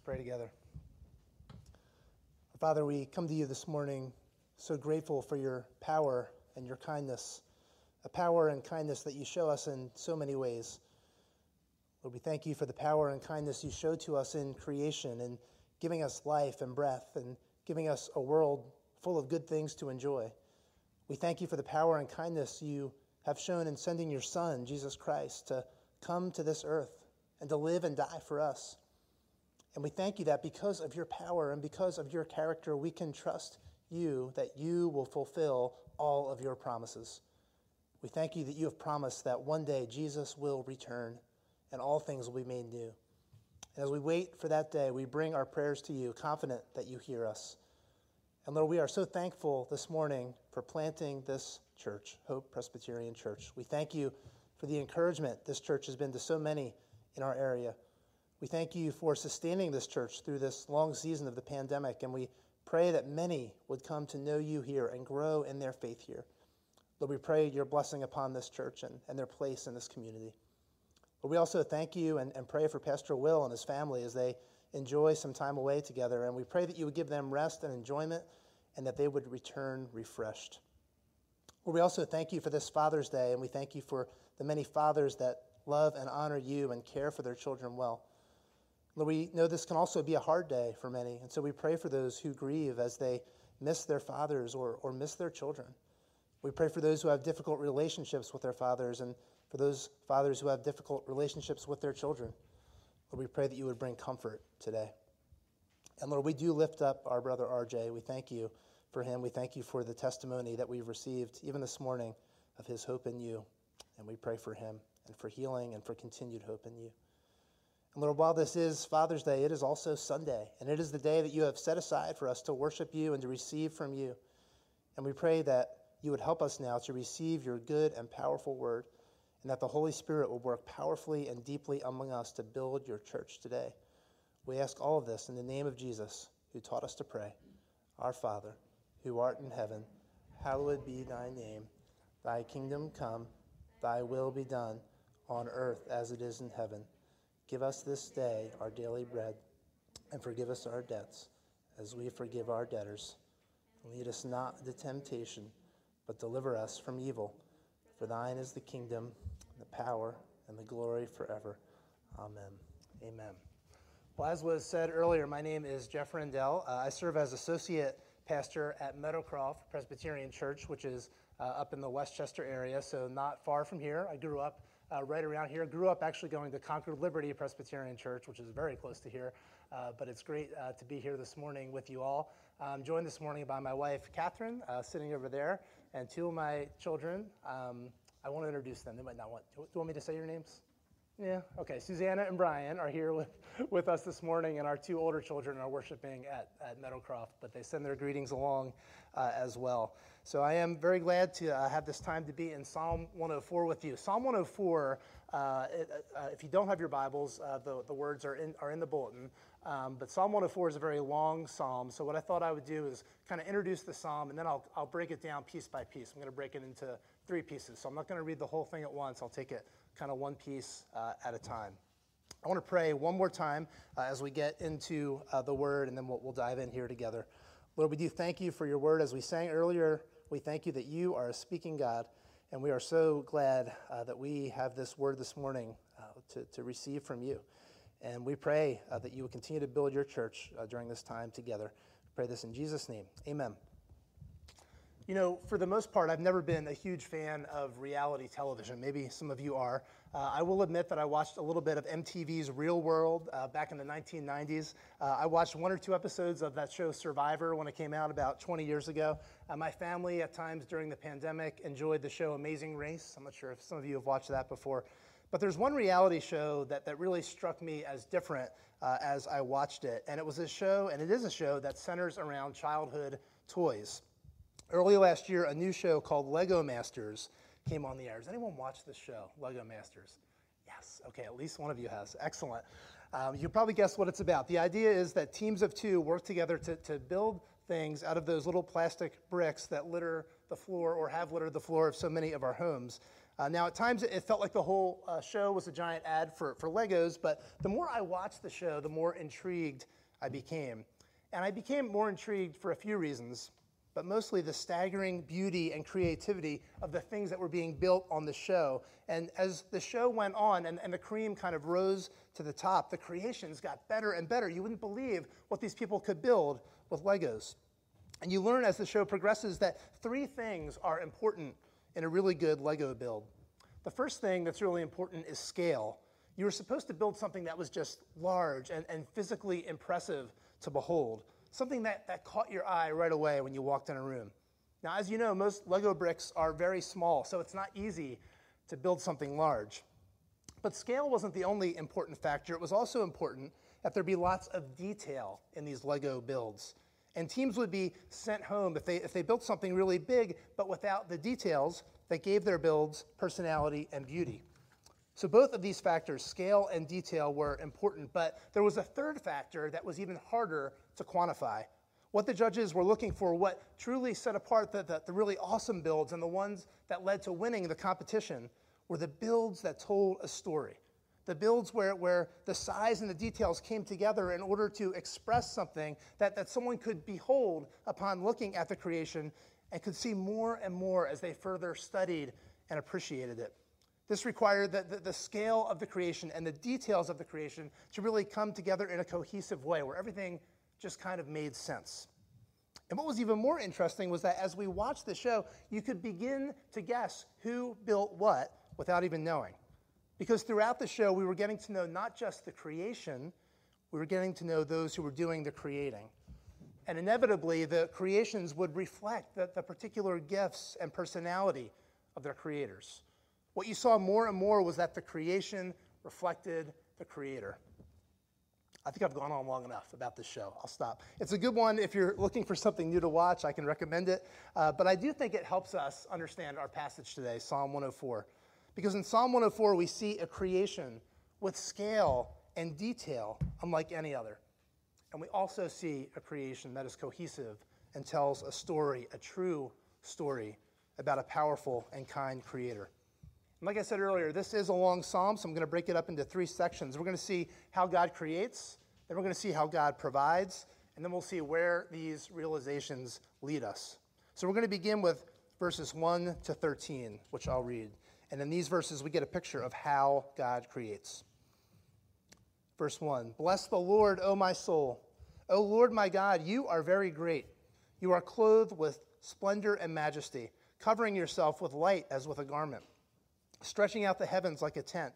Let's pray together. Father, we come to you this morning so grateful for your power and your kindness, a power and kindness that you show us in so many ways. Lord, we thank you for the power and kindness you show to us in creation and giving us life and breath and giving us a world full of good things to enjoy. We thank you for the power and kindness you have shown in sending your Son, Jesus Christ, to come to this earth and to live and die for us. And we thank you that because of your power and because of your character, we can trust you that you will fulfill all of your promises. We thank you that you have promised that one day Jesus will return and all things will be made new. And as we wait for that day, we bring our prayers to you, confident that you hear us. And Lord, we are so thankful this morning for planting this church, Hope Presbyterian Church. We thank you for the encouragement this church has been to so many in our area. We thank you for sustaining this church through this long season of the pandemic, and we pray that many would come to know you here and grow in their faith here. Lord, we pray your blessing upon this church and, and their place in this community. But we also thank you and, and pray for Pastor Will and his family as they enjoy some time away together. And we pray that you would give them rest and enjoyment and that they would return refreshed. Lord, we also thank you for this Father's Day, and we thank you for the many fathers that love and honor you and care for their children well. Lord, we know this can also be a hard day for many, and so we pray for those who grieve as they miss their fathers or, or miss their children. We pray for those who have difficult relationships with their fathers and for those fathers who have difficult relationships with their children. Lord, we pray that you would bring comfort today. And Lord, we do lift up our brother RJ. We thank you for him. We thank you for the testimony that we've received, even this morning, of his hope in you. And we pray for him and for healing and for continued hope in you. And Lord, while this is Father's Day, it is also Sunday, and it is the day that you have set aside for us to worship you and to receive from you. And we pray that you would help us now to receive your good and powerful word, and that the Holy Spirit will work powerfully and deeply among us to build your church today. We ask all of this in the name of Jesus, who taught us to pray. Our Father, who art in heaven, hallowed be thy name. Thy kingdom come, thy will be done, on earth as it is in heaven. Give us this day our daily bread, and forgive us our debts, as we forgive our debtors. Lead us not into temptation, but deliver us from evil. For thine is the kingdom, the power, and the glory forever. Amen. Amen. Well, as was said earlier, my name is Jeff Rendell. Uh, I serve as associate pastor at Meadowcroft Presbyterian Church, which is uh, up in the Westchester area, so not far from here. I grew up uh, right around here. Grew up actually going to Concord Liberty Presbyterian Church, which is very close to here. Uh, but it's great uh, to be here this morning with you all. I'm joined this morning by my wife, Catherine, uh, sitting over there, and two of my children. Um, I want to introduce them. They might not want. To do you want me to say your names? Yeah, okay. Susanna and Brian are here with, with us this morning, and our two older children are worshiping at, at Meadowcroft, but they send their greetings along uh, as well. So I am very glad to uh, have this time to be in Psalm 104 with you. Psalm 104, uh, it, uh, if you don't have your Bibles, uh, the, the words are in, are in the bulletin. Um, but Psalm 104 is a very long psalm, so what I thought I would do is kind of introduce the psalm, and then I'll, I'll break it down piece by piece. I'm going to break it into three pieces. So I'm not going to read the whole thing at once. I'll take it kind of one piece uh, at a time. I want to pray one more time uh, as we get into uh, the word, and then we'll, we'll dive in here together. Lord, we do thank you for your word. As we sang earlier, we thank you that you are a speaking God, and we are so glad uh, that we have this word this morning uh, to, to receive from you. And we pray uh, that you will continue to build your church during this time together. We pray this in Jesus' name. Amen. You know, for the most part, I've never been a huge fan of reality television. Maybe some of you are. Uh, I will admit that I watched a little bit of MTV's Real World uh, back in the 1990s. Uh, I watched one or two episodes of that show Survivor when it came out about 20 years ago. Uh, my family, at times during the pandemic, enjoyed the show Amazing Race. I'm not sure if some of you have watched that before. But there's one reality show that, that really struck me as different uh, as I watched it. And it was a show, and it is a show that centers around childhood toys. Early last year, a new show called Lego Masters came on the air. Has anyone watched this show, Lego Masters? Yes, okay, at least one of you has. Excellent. Um, you probably guess what it's about. The idea is that teams of two work together to, to build things out of those little plastic bricks that litter the floor or have littered the floor of so many of our homes. Uh, now, at times it felt like the whole uh, show was a giant ad for, for Legos, but the more I watched the show, the more intrigued I became. And I became more intrigued for a few reasons, but mostly the staggering beauty and creativity of the things that were being built on the show. And as the show went on and, and the cream kind of rose to the top, the creations got better and better. You wouldn't believe what these people could build with Legos. And you learn as the show progresses that three things are important in a really good Lego build. The first thing that's really important is scale. You were supposed to build something that was just large and, and physically impressive to behold, something that, that caught your eye right away when you walked in a room. Now, as you know, most Lego bricks are very small, so it's not easy to build something large. But scale wasn't the only important factor. It was also important that there be lots of detail in these Lego builds. And teams would be sent home if they, if they built something really big, but without the details that gave their builds personality and beauty. So both of these factors, scale and detail, were important, but there was a third factor that was even harder to quantify. What the judges were looking for, what truly set apart the, the, the really awesome builds and the ones that led to winning the competition, were the builds that told a story the builds where, where the size and the details came together in order to express something that, that someone could behold upon looking at the creation and could see more and more as they further studied and appreciated it. This required the, the, the, scale of the creation and the details of the creation to really come together in a cohesive way where everything just kind of made sense. And what was even more interesting was that as we watched the show, you could begin to guess who built what without even knowing. Because throughout the show, we were getting to know not just the creation, we were getting to know those who were doing the creating. And inevitably, the creations would reflect the, the particular gifts and personality of their creators. What you saw more and more was that the creation reflected the creator. I think I've gone on long enough about this show. I'll stop. It's a good one if you're looking for something new to watch. I can recommend it. Uh, but I do think it helps us understand our passage today, Psalm 104. Because in Psalm 104, we see a creation with scale and detail unlike any other. And we also see a creation that is cohesive and tells a story, a true story, about a powerful and kind creator. Like I said earlier, this is a long psalm, so I'm going to break it up into three sections. We're going to see how God creates, then we're going to see how God provides, and then we'll see where these realizations lead us. So we're going to begin with verses 1 to 13, which I'll read. And in these verses, we get a picture of how God creates. Verse 1 Bless the Lord, O my soul. O Lord my God, you are very great. You are clothed with splendor and majesty, covering yourself with light as with a garment, stretching out the heavens like a tent.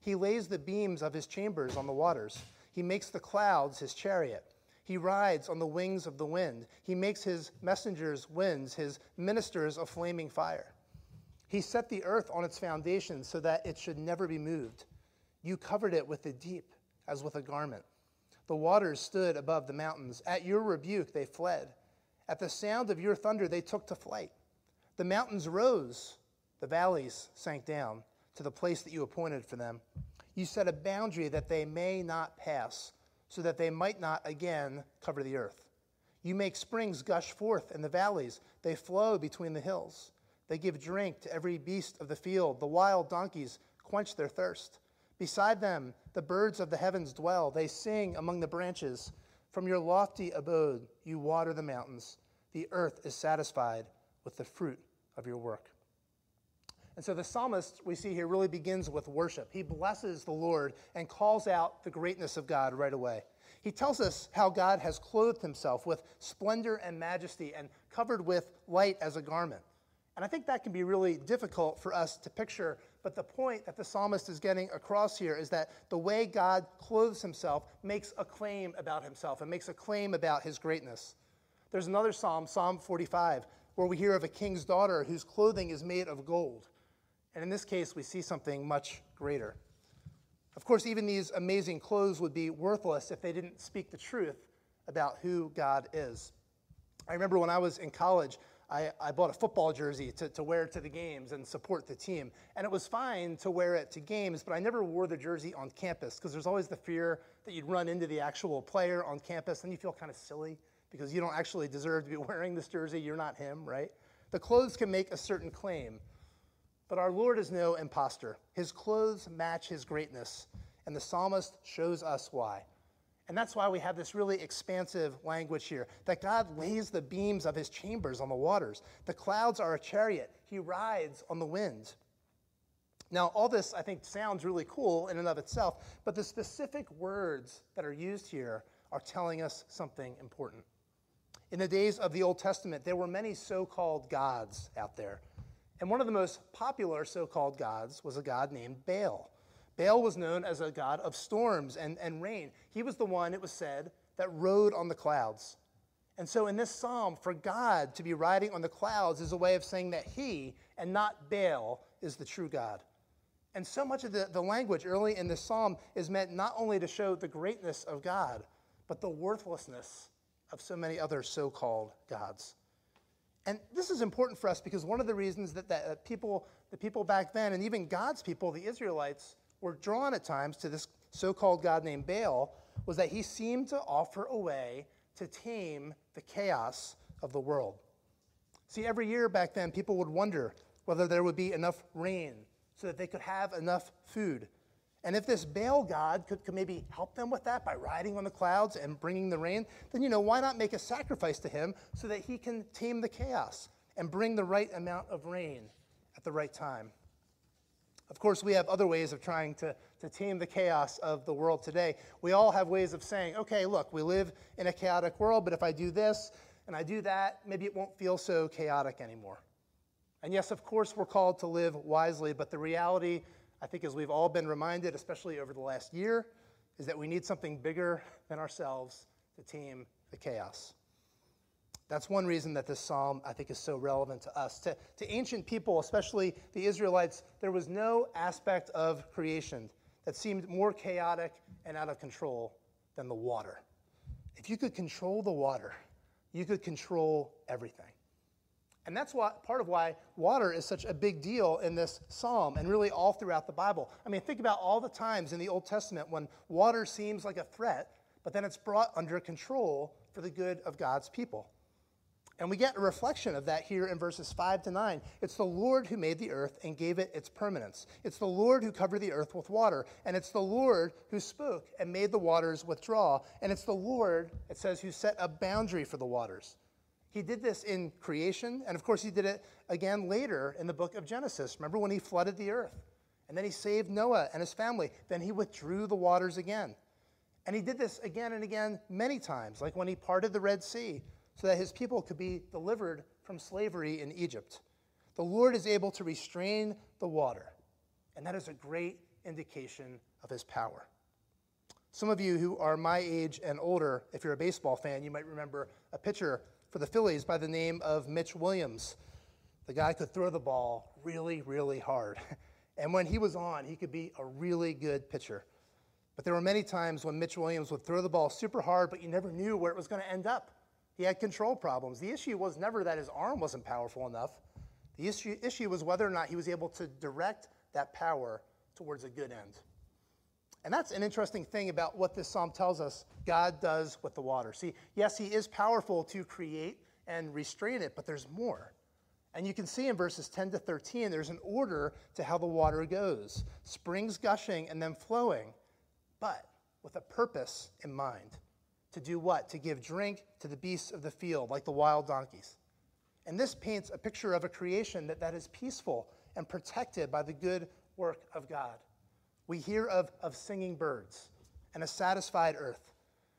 He lays the beams of his chambers on the waters. He makes the clouds his chariot. He rides on the wings of the wind. He makes his messengers winds, his ministers a flaming fire. He set the earth on its foundation so that it should never be moved. You covered it with the deep as with a garment. The waters stood above the mountains. At your rebuke, they fled. At the sound of your thunder, they took to flight. The mountains rose, the valleys sank down to the place that you appointed for them. You set a boundary that they may not pass, so that they might not again cover the earth. You make springs gush forth in the valleys, they flow between the hills. They give drink to every beast of the field. The wild donkeys quench their thirst. Beside them, the birds of the heavens dwell. They sing among the branches. From your lofty abode, you water the mountains. The earth is satisfied with the fruit of your work. And so the psalmist we see here really begins with worship. He blesses the Lord and calls out the greatness of God right away. He tells us how God has clothed himself with splendor and majesty and covered with light as a garment. And I think that can be really difficult for us to picture. But the point that the psalmist is getting across here is that the way God clothes himself makes a claim about himself and makes a claim about his greatness. There's another psalm, Psalm 45, where we hear of a king's daughter whose clothing is made of gold. And in this case, we see something much greater. Of course, even these amazing clothes would be worthless if they didn't speak the truth about who God is. I remember when I was in college, I, I bought a football jersey to, to wear to the games and support the team. And it was fine to wear it to games, but I never wore the jersey on campus because there's always the fear that you'd run into the actual player on campus and you feel kind of silly because you don't actually deserve to be wearing this jersey. You're not him, right? The clothes can make a certain claim, But our Lord is no impostor. His clothes match his greatness, and the psalmist shows us why. And that's why we have this really expansive language here that God lays the beams of his chambers on the waters. The clouds are a chariot, he rides on the wind. Now, all this I think sounds really cool in and of itself, but the specific words that are used here are telling us something important. In the days of the Old Testament, there were many so called gods out there. And one of the most popular so called gods was a god named Baal. Baal was known as a god of storms and, and rain. He was the one, it was said, that rode on the clouds. And so in this psalm, for God to be riding on the clouds is a way of saying that he and not Baal is the true God. And so much of the, the language early in this psalm is meant not only to show the greatness of God, but the worthlessness of so many other so called gods. And this is important for us because one of the reasons that, that people, the people back then, and even God's people, the Israelites, were drawn at times to this so called God named Baal was that he seemed to offer a way to tame the chaos of the world. See, every year back then, people would wonder whether there would be enough rain so that they could have enough food. And if this Baal god could, could maybe help them with that by riding on the clouds and bringing the rain, then, you know, why not make a sacrifice to him so that he can tame the chaos and bring the right amount of rain at the right time? Of course, we have other ways of trying to, to tame the chaos of the world today. We all have ways of saying, okay, look, we live in a chaotic world, but if I do this and I do that, maybe it won't feel so chaotic anymore. And yes, of course, we're called to live wisely, but the reality, I think, as we've all been reminded, especially over the last year, is that we need something bigger than ourselves to tame the chaos. That's one reason that this psalm, I think, is so relevant to us. To, to ancient people, especially the Israelites, there was no aspect of creation that seemed more chaotic and out of control than the water. If you could control the water, you could control everything. And that's why, part of why water is such a big deal in this psalm and really all throughout the Bible. I mean, think about all the times in the Old Testament when water seems like a threat, but then it's brought under control for the good of God's people. And we get a reflection of that here in verses 5 to 9. It's the Lord who made the earth and gave it its permanence. It's the Lord who covered the earth with water. And it's the Lord who spoke and made the waters withdraw. And it's the Lord, it says, who set a boundary for the waters. He did this in creation. And of course, he did it again later in the book of Genesis. Remember when he flooded the earth? And then he saved Noah and his family. Then he withdrew the waters again. And he did this again and again many times, like when he parted the Red Sea so that his people could be delivered from slavery in Egypt. The Lord is able to restrain the water, and that is a great indication of his power. Some of you who are my age and older, if you're a baseball fan, you might remember a pitcher for the Phillies by the name of Mitch Williams. The guy could throw the ball really, really hard. And when he was on, he could be a really good pitcher. But there were many times when Mitch Williams would throw the ball super hard, but you never knew where it was going to end up. He had control problems. The issue was never that his arm wasn't powerful enough. The issue, issue was whether or not he was able to direct that power towards a good end. And that's an interesting thing about what this psalm tells us God does with the water. See, yes, he is powerful to create and restrain it, but there's more. And you can see in verses 10 to 13, there's an order to how the water goes springs gushing and then flowing, but with a purpose in mind. To do what? To give drink to the beasts of the field, like the wild donkeys. And this paints a picture of a creation that, that is peaceful and protected by the good work of God. We hear of, of singing birds and a satisfied earth.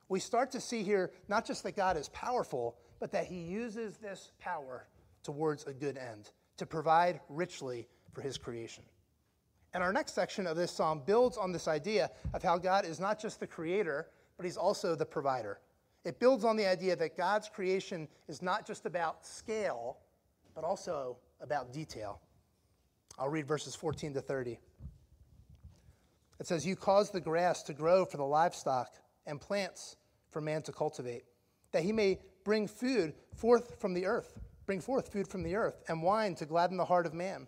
We start to see here not just that God is powerful, but that he uses this power towards a good end, to provide richly for his creation. And our next section of this psalm builds on this idea of how God is not just the creator, but he's also the provider. It builds on the idea that God's creation is not just about scale, but also about detail. I'll read verses 14 to 30. It says, You cause the grass to grow for the livestock and plants for man to cultivate, that he may bring food forth from the earth, bring forth food from the earth, and wine to gladden the heart of man,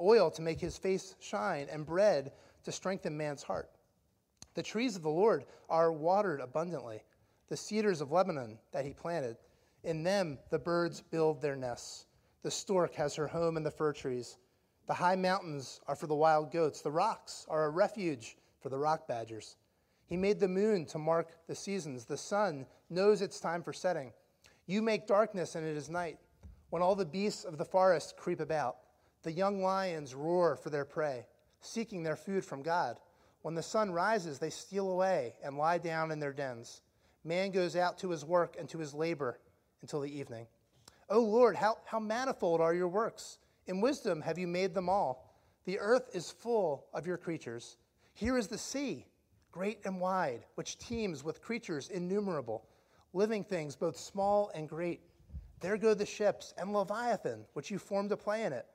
oil to make his face shine, and bread to strengthen man's heart. The trees of the Lord are watered abundantly, the cedars of Lebanon that he planted. In them the birds build their nests. The stork has her home in the fir trees. The high mountains are for the wild goats, the rocks are a refuge for the rock badgers. He made the moon to mark the seasons. The sun knows it's time for setting. You make darkness and it is night. When all the beasts of the forest creep about, the young lions roar for their prey, seeking their food from God. When the sun rises, they steal away and lie down in their dens. Man goes out to his work and to his labor until the evening. O Lord, how, how manifold are your works! In wisdom have you made them all. The earth is full of your creatures. Here is the sea, great and wide, which teems with creatures innumerable, living things both small and great. There go the ships and Leviathan, which you formed to play in it.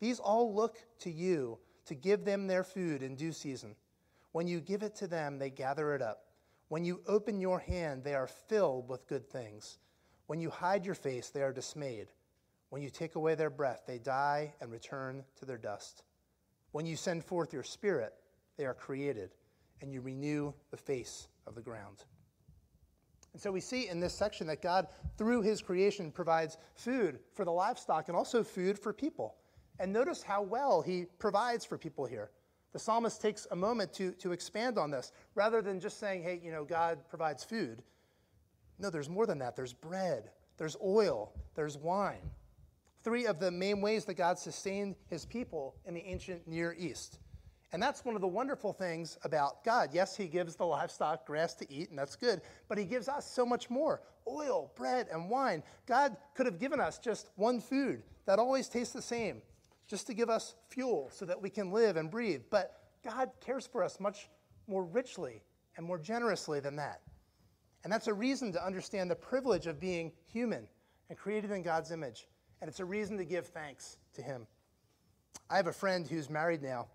These all look to you to give them their food in due season. When you give it to them, they gather it up. When you open your hand, they are filled with good things. When you hide your face, they are dismayed. When you take away their breath, they die and return to their dust. When you send forth your spirit, they are created, and you renew the face of the ground. And so we see in this section that God, through his creation, provides food for the livestock and also food for people. And notice how well he provides for people here. The psalmist takes a moment to, to expand on this rather than just saying, hey, you know, God provides food. No, there's more than that. There's bread, there's oil, there's wine. Three of the main ways that God sustained his people in the ancient Near East. And that's one of the wonderful things about God. Yes, he gives the livestock grass to eat, and that's good, but he gives us so much more oil, bread, and wine. God could have given us just one food that always tastes the same, just to give us fuel so that we can live and breathe. But God cares for us much more richly and more generously than that. And that's a reason to understand the privilege of being human and created in God's image and it's a reason to give thanks to him. I have a friend who's married now,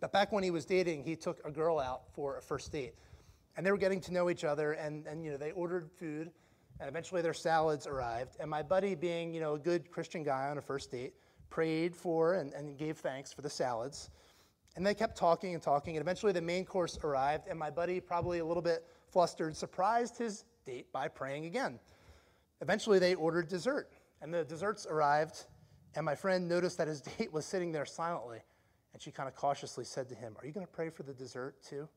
but back when he was dating, he took a girl out for a first date. And they were getting to know each other, and, and you know, they ordered food, and eventually their salads arrived. And my buddy, being you know, a good Christian guy on a first date, prayed for and, and gave thanks for the salads. And they kept talking and talking, and eventually the main course arrived, and my buddy, probably a little bit flustered, surprised his date by praying again. Eventually they ordered dessert. And the desserts arrived, and my friend noticed that his date was sitting there silently. And she kind of cautiously said to him, Are you going to pray for the dessert too?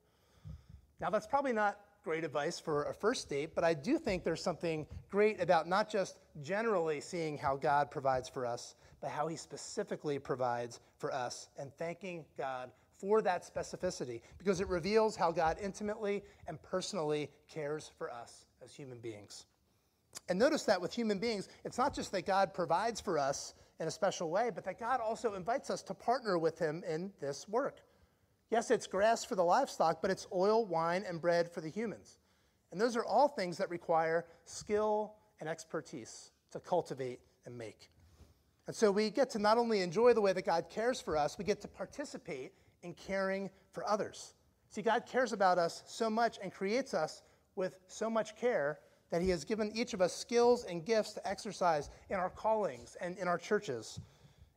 Now, that's probably not great advice for a first date, but I do think there's something great about not just generally seeing how God provides for us, but how he specifically provides for us and thanking God for that specificity because it reveals how God intimately and personally cares for us as human beings. And notice that with human beings, it's not just that God provides for us in a special way, but that God also invites us to partner with Him in this work. Yes, it's grass for the livestock, but it's oil, wine, and bread for the humans. And those are all things that require skill and expertise to cultivate and make. And so we get to not only enjoy the way that God cares for us, we get to participate in caring for others. See, God cares about us so much and creates us with so much care that He has given each of us skills and gifts to exercise in our callings and in our churches.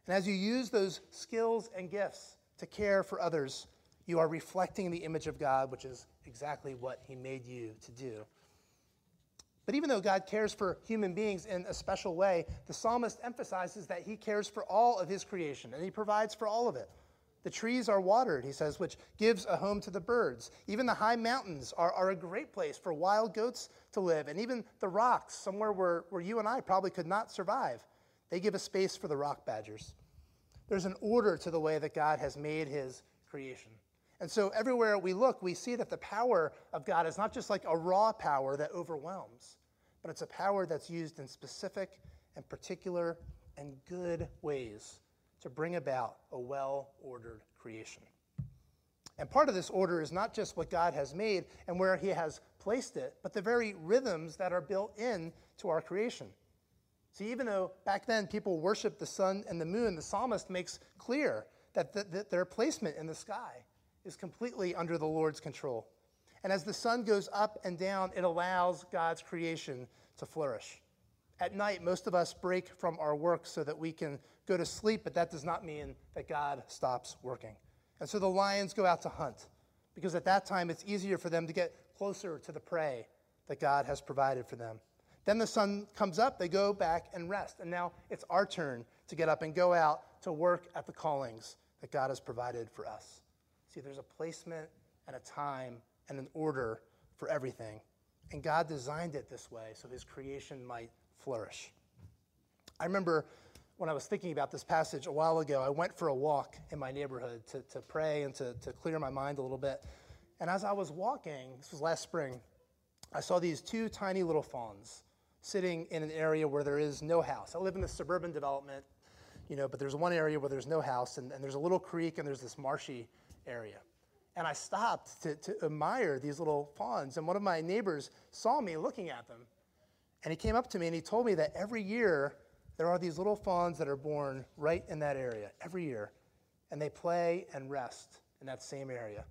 And as you use those skills and gifts to care for others, you are reflecting the image of God, which is exactly what He made you to do. But even though God cares for human beings in a special way, the psalmist emphasizes that He cares for all of His creation and He provides for all of it. The trees are watered, he says, which gives a home to the birds. Even the high mountains are, are a great place for wild goats to live. And even the rocks, somewhere where, where you and I probably could not survive, they give a space for the rock badgers. There's an order to the way that God has made his creation. And so everywhere we look, we see that the power of God is not just like a raw power that overwhelms, but it's a power that's used in specific and particular and good ways to bring about a well ordered creation. And part of this order is not just what God has made and where He has placed it, but the very rhythms that are built in to our creation. See, even though back then people worshiped the sun and the moon, the psalmist makes clear that, the, that their placement in the sky is completely under the Lord's control. And as the sun goes up and down, it allows God's creation to flourish. At night, most of us break from our work so that we can go to sleep, but that does not mean that God stops working. And so the lions go out to hunt because at that time it's easier for them to get closer to the prey that God has provided for them. Then the sun comes up, they go back and rest. And now it's our turn to get up and go out to work at the callings that God has provided for us. See, there's a placement and a time and an order for everything. And God designed it this way so his creation might flourish. I remember when I was thinking about this passage a while ago, I went for a walk in my neighborhood to, to pray and to, to clear my mind a little bit. And as I was walking, this was last spring, I saw these two tiny little fawns sitting in an area where there is no house. I live in a suburban development, you know, but there's one area where there's no house, and, and there's a little creek, and there's this marshy area. And I stopped to, to admire these little fawns, and one of my neighbors saw me looking at them. And he came up to me and he told me that every year there are these little fawns that are born right in that area, every year. And they play and rest in that same area.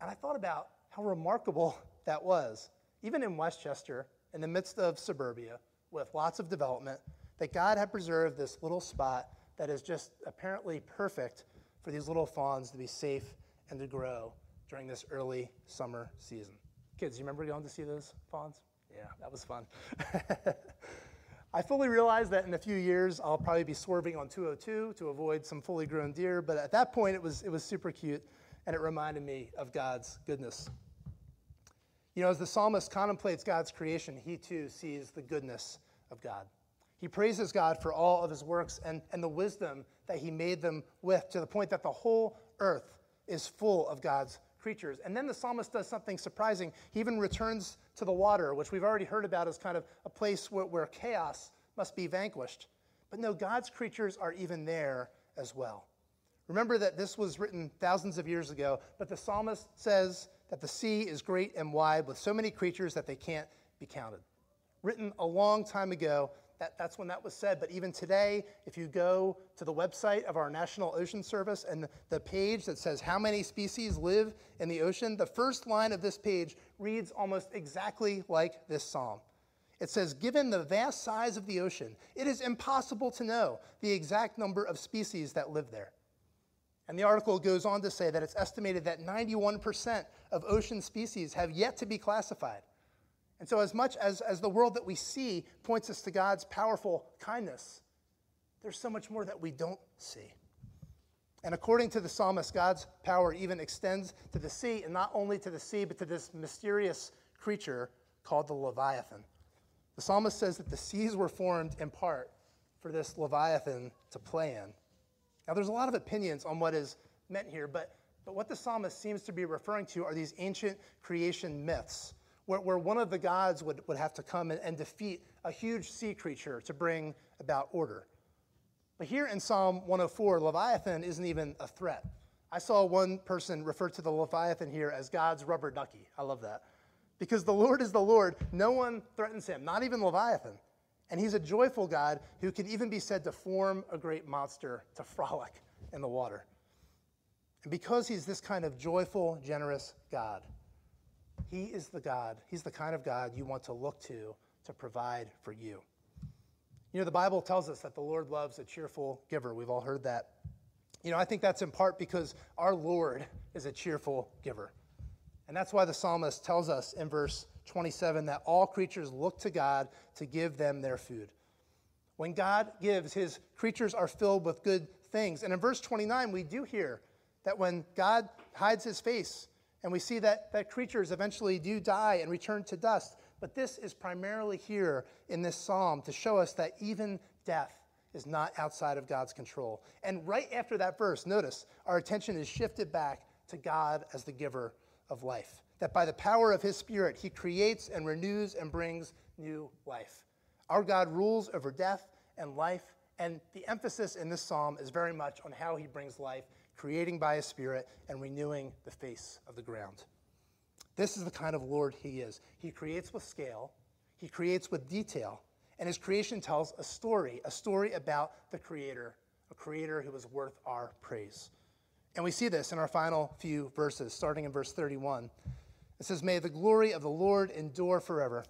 And I thought about how remarkable that was. Even in Westchester, in the midst of suburbia with lots of development, that God had preserved this little spot that is just apparently perfect for these little fawns to be safe and to grow during this early summer season. Kids, you remember going to see those fawns? Yeah, that was fun. I fully realize that in a few years I'll probably be swerving on 202 to avoid some fully grown deer, but at that point it was, it was super cute and it reminded me of God's goodness. You know, as the psalmist contemplates God's creation, he too sees the goodness of God. He praises God for all of his works and, and the wisdom that he made them with, to the point that the whole earth is full of God's creatures. And then the psalmist does something surprising. He even returns to the water, which we've already heard about as kind of a place where, where chaos must be vanquished. But no, God's creatures are even there as well. Remember that this was written thousands of years ago, but the psalmist says that the sea is great and wide with so many creatures that they can't be counted. Written a long time ago, that, that's when that was said. But even today, if you go to the website of our National Ocean Service and the, the page that says how many species live in the ocean, the first line of this page reads almost exactly like this psalm. It says, Given the vast size of the ocean, it is impossible to know the exact number of species that live there. And the article goes on to say that it's estimated that 91% of ocean species have yet to be classified. And so, as much as, as the world that we see points us to God's powerful kindness, there's so much more that we don't see. And according to the psalmist, God's power even extends to the sea, and not only to the sea, but to this mysterious creature called the Leviathan. The psalmist says that the seas were formed in part for this Leviathan to play in. Now, there's a lot of opinions on what is meant here, but, but what the psalmist seems to be referring to are these ancient creation myths, where, where one of the gods would, would have to come and, and defeat a huge sea creature to bring about order. But here in Psalm 104, Leviathan isn't even a threat. I saw one person refer to the Leviathan here as God's rubber ducky. I love that. Because the Lord is the Lord, no one threatens him, not even Leviathan. And he's a joyful God who can even be said to form a great monster to frolic in the water. And because he's this kind of joyful, generous God, he is the God, he's the kind of God you want to look to to provide for you. You know, the Bible tells us that the Lord loves a cheerful giver. We've all heard that. You know, I think that's in part because our Lord is a cheerful giver. And that's why the psalmist tells us in verse 27 that all creatures look to God to give them their food. When God gives, his creatures are filled with good things. And in verse 29, we do hear that when God hides his face, and we see that, that creatures eventually do die and return to dust. But this is primarily here in this psalm to show us that even death is not outside of God's control. And right after that verse, notice our attention is shifted back to God as the giver of life that by the power of his Spirit, he creates and renews and brings new life. Our God rules over death and life, and the emphasis in this psalm is very much on how he brings life, creating by his Spirit and renewing the face of the ground. This is the kind of Lord he is. He creates with scale, he creates with detail, and his creation tells a story, a story about the Creator, a Creator who is worth our praise. And we see this in our final few verses, starting in verse 31. It says, May the glory of the Lord endure forever.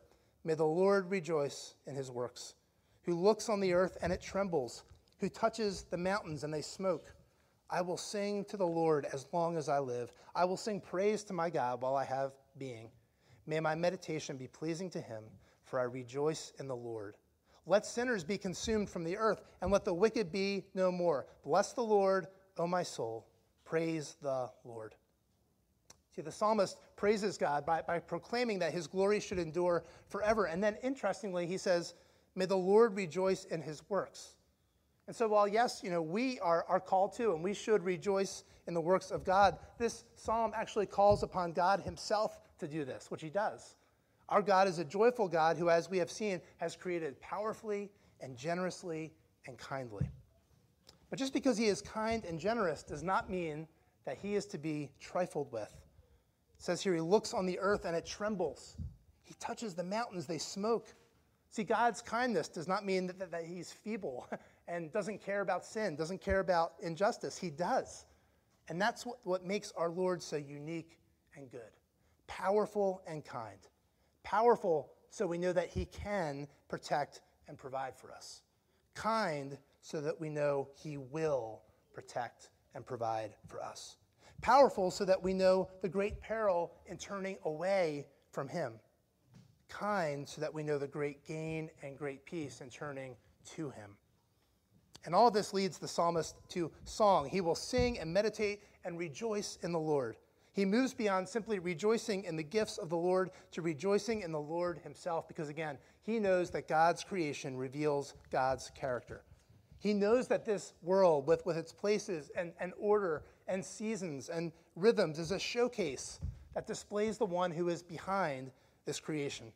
May the Lord rejoice in his works, who looks on the earth and it trembles, who touches the mountains and they smoke. I will sing to the Lord as long as I live. I will sing praise to my God while I have being. May my meditation be pleasing to him, for I rejoice in the Lord. Let sinners be consumed from the earth, and let the wicked be no more. Bless the Lord, O my soul. Praise the Lord. See, the psalmist praises God by, by proclaiming that his glory should endure forever. And then, interestingly, he says, May the Lord rejoice in his works. And so, while yes, you know, we are, are called to and we should rejoice in the works of God, this psalm actually calls upon God himself to do this, which he does. Our God is a joyful God who, as we have seen, has created powerfully and generously and kindly. But just because he is kind and generous does not mean that he is to be trifled with. It says here, he looks on the earth and it trembles. He touches the mountains, they smoke. See, God's kindness does not mean that, that, that he's feeble and doesn't care about sin, doesn't care about injustice. He does. And that's what, what makes our Lord so unique and good, powerful and kind. Powerful so we know that he can protect and provide for us. Kind so that we know he will protect and provide for us. Powerful so that we know the great peril in turning away from him. Kind so that we know the great gain and great peace in turning to him. And all this leads the psalmist to song. He will sing and meditate and rejoice in the Lord. He moves beyond simply rejoicing in the gifts of the Lord to rejoicing in the Lord himself, because again, he knows that God's creation reveals God's character. He knows that this world, with, with its places and, and order and seasons and rhythms, is a showcase that displays the one who is behind this creation.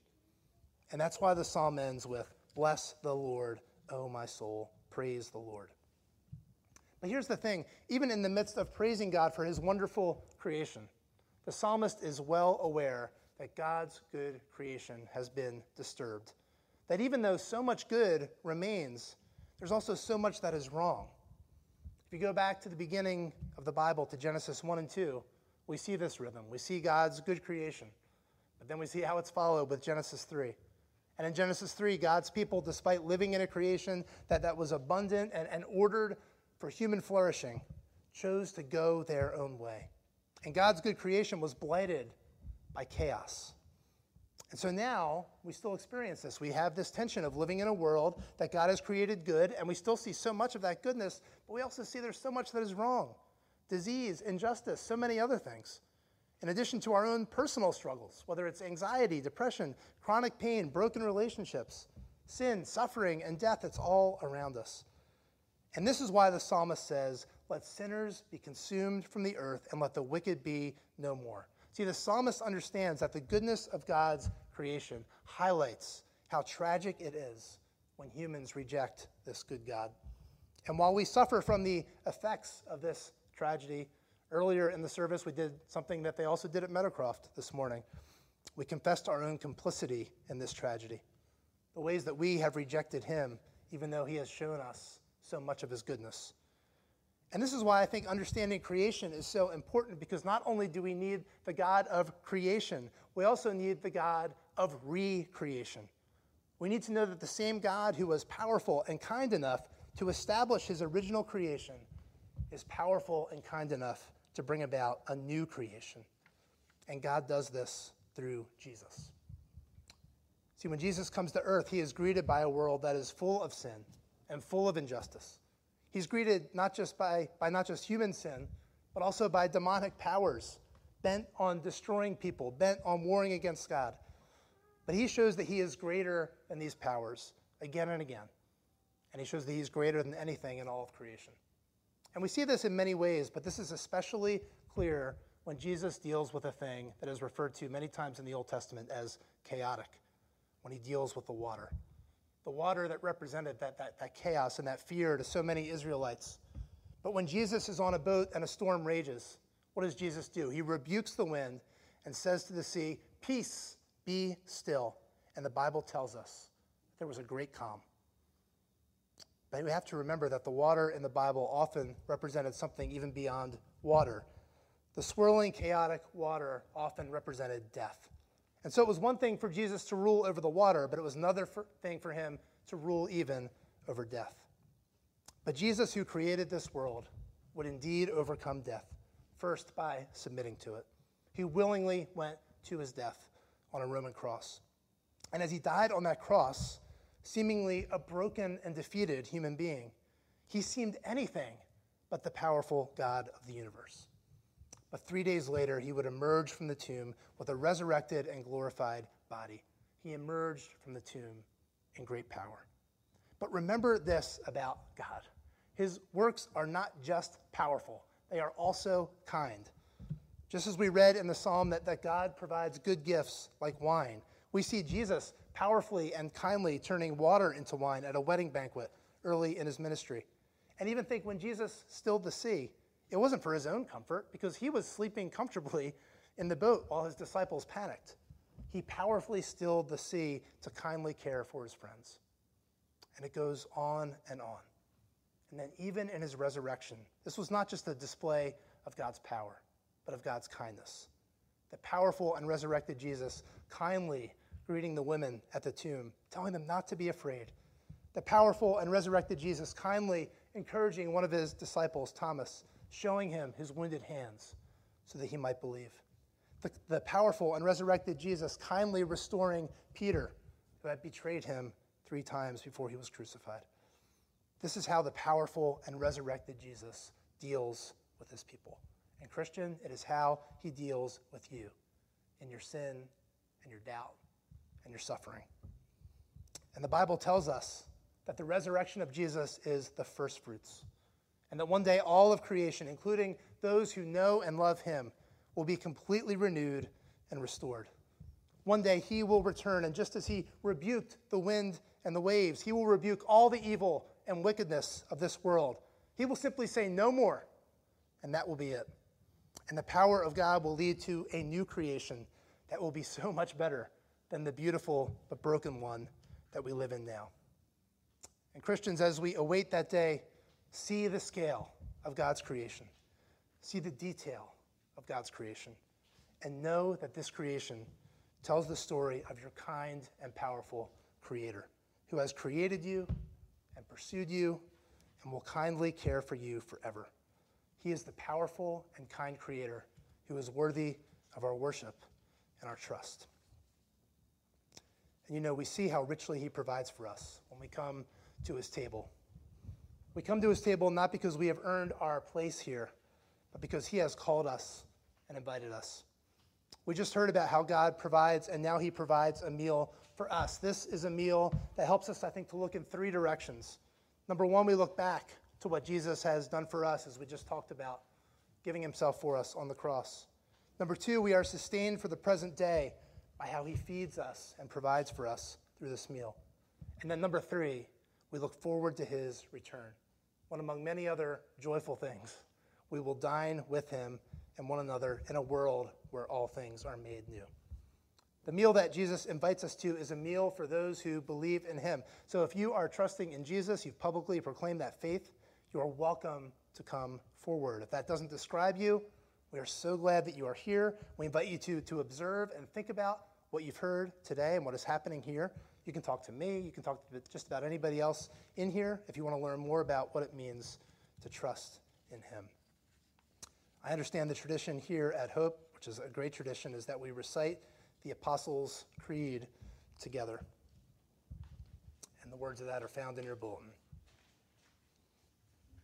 And that's why the psalm ends with Bless the Lord, O my soul, praise the Lord. But here's the thing even in the midst of praising God for his wonderful creation, the psalmist is well aware that God's good creation has been disturbed. That even though so much good remains, there's also so much that is wrong. If you go back to the beginning of the Bible, to Genesis 1 and 2, we see this rhythm. We see God's good creation. But then we see how it's followed with Genesis 3. And in Genesis 3, God's people, despite living in a creation that, that was abundant and, and ordered for human flourishing, chose to go their own way. And God's good creation was blighted by chaos. And so now we still experience this. We have this tension of living in a world that God has created good, and we still see so much of that goodness, but we also see there's so much that is wrong disease, injustice, so many other things. In addition to our own personal struggles, whether it's anxiety, depression, chronic pain, broken relationships, sin, suffering, and death, it's all around us. And this is why the psalmist says, Let sinners be consumed from the earth, and let the wicked be no more. See, the psalmist understands that the goodness of God's creation highlights how tragic it is when humans reject this good God. And while we suffer from the effects of this tragedy, earlier in the service we did something that they also did at Meadowcroft this morning. We confessed our own complicity in this tragedy, the ways that we have rejected him, even though he has shown us so much of his goodness. And this is why I think understanding creation is so important because not only do we need the God of creation, we also need the God of recreation. We need to know that the same God who was powerful and kind enough to establish his original creation is powerful and kind enough to bring about a new creation. And God does this through Jesus. See, when Jesus comes to earth, he is greeted by a world that is full of sin and full of injustice. He's greeted not just by, by not just human sin, but also by demonic powers bent on destroying people, bent on warring against God. But he shows that he is greater than these powers again and again. And he shows that he's greater than anything in all of creation. And we see this in many ways, but this is especially clear when Jesus deals with a thing that is referred to many times in the Old Testament as chaotic, when he deals with the water the water that represented that, that, that chaos and that fear to so many Israelites. But when Jesus is on a boat and a storm rages, what does Jesus do? He rebukes the wind and says to the sea, Peace, be still. And the Bible tells us there was a great calm. But we have to remember that the water in the Bible often represented something even beyond water. The swirling, chaotic water often represented death. And so it was one thing for Jesus to rule over the water, but it was another for, thing for him to rule even over death. But Jesus, who created this world, would indeed overcome death, first by submitting to it. He willingly went to his death on a Roman cross. And as he died on that cross, seemingly a broken and defeated human being. He seemed anything but the powerful God of the universe. But three days later, he would emerge from the tomb with a resurrected and glorified body. He emerged from the tomb in great power. But remember this about God His works are not just powerful, they are also kind. Just as we read in the psalm that, that God provides good gifts like wine, we see Jesus powerfully and kindly turning water into wine at a wedding banquet early in his ministry. And even think when Jesus stilled the sea, it wasn't for his own comfort because he was sleeping comfortably in the boat while his disciples panicked. He powerfully stilled the sea to kindly care for his friends. And it goes on and on. And then, even in his resurrection, this was not just a display of God's power, but of God's kindness. The powerful and resurrected Jesus kindly greeting the women at the tomb, telling them not to be afraid. The powerful and resurrected Jesus kindly encouraging one of his disciples, Thomas, showing him his wounded hands so that he might believe. The, the powerful and resurrected Jesus kindly restoring Peter, who had betrayed him three times before he was crucified. This is how the powerful and resurrected Jesus deals with his people. And, Christian, it is how he deals with you in your sin and your doubt and your suffering. And the Bible tells us that the resurrection of Jesus is the first fruits, and that one day all of creation, including those who know and love him, will be completely renewed and restored. One day he will return, and just as he rebuked the wind and the waves, he will rebuke all the evil and wickedness of this world. He will simply say, No more, and that will be it. And the power of God will lead to a new creation that will be so much better than the beautiful but broken one that we live in now. And Christians, as we await that day, see the scale of God's creation, see the detail of God's creation, and know that this creation tells the story of your kind and powerful Creator who has created you and pursued you and will kindly care for you forever. He is the powerful and kind Creator who is worthy of our worship and our trust. And you know, we see how richly He provides for us when we come to His table. We come to His table not because we have earned our place here, but because He has called us and invited us. We just heard about how God provides, and now He provides a meal for us. This is a meal that helps us, I think, to look in three directions. Number one, we look back to what Jesus has done for us, as we just talked about, giving Himself for us on the cross. Number two, we are sustained for the present day by how He feeds us and provides for us through this meal. And then number three, we look forward to His return. One among many other joyful things, we will dine with Him and one another in a world where all things are made new. The meal that Jesus invites us to is a meal for those who believe in him. So if you are trusting in Jesus, you've publicly proclaimed that faith, you are welcome to come forward. If that doesn't describe you, we are so glad that you are here. We invite you to, to observe and think about what you've heard today and what is happening here. You can talk to me, you can talk to just about anybody else in here if you want to learn more about what it means to trust in him. I understand the tradition here at Hope, which is a great tradition, is that we recite the Apostles' Creed together. And the words of that are found in your bulletin.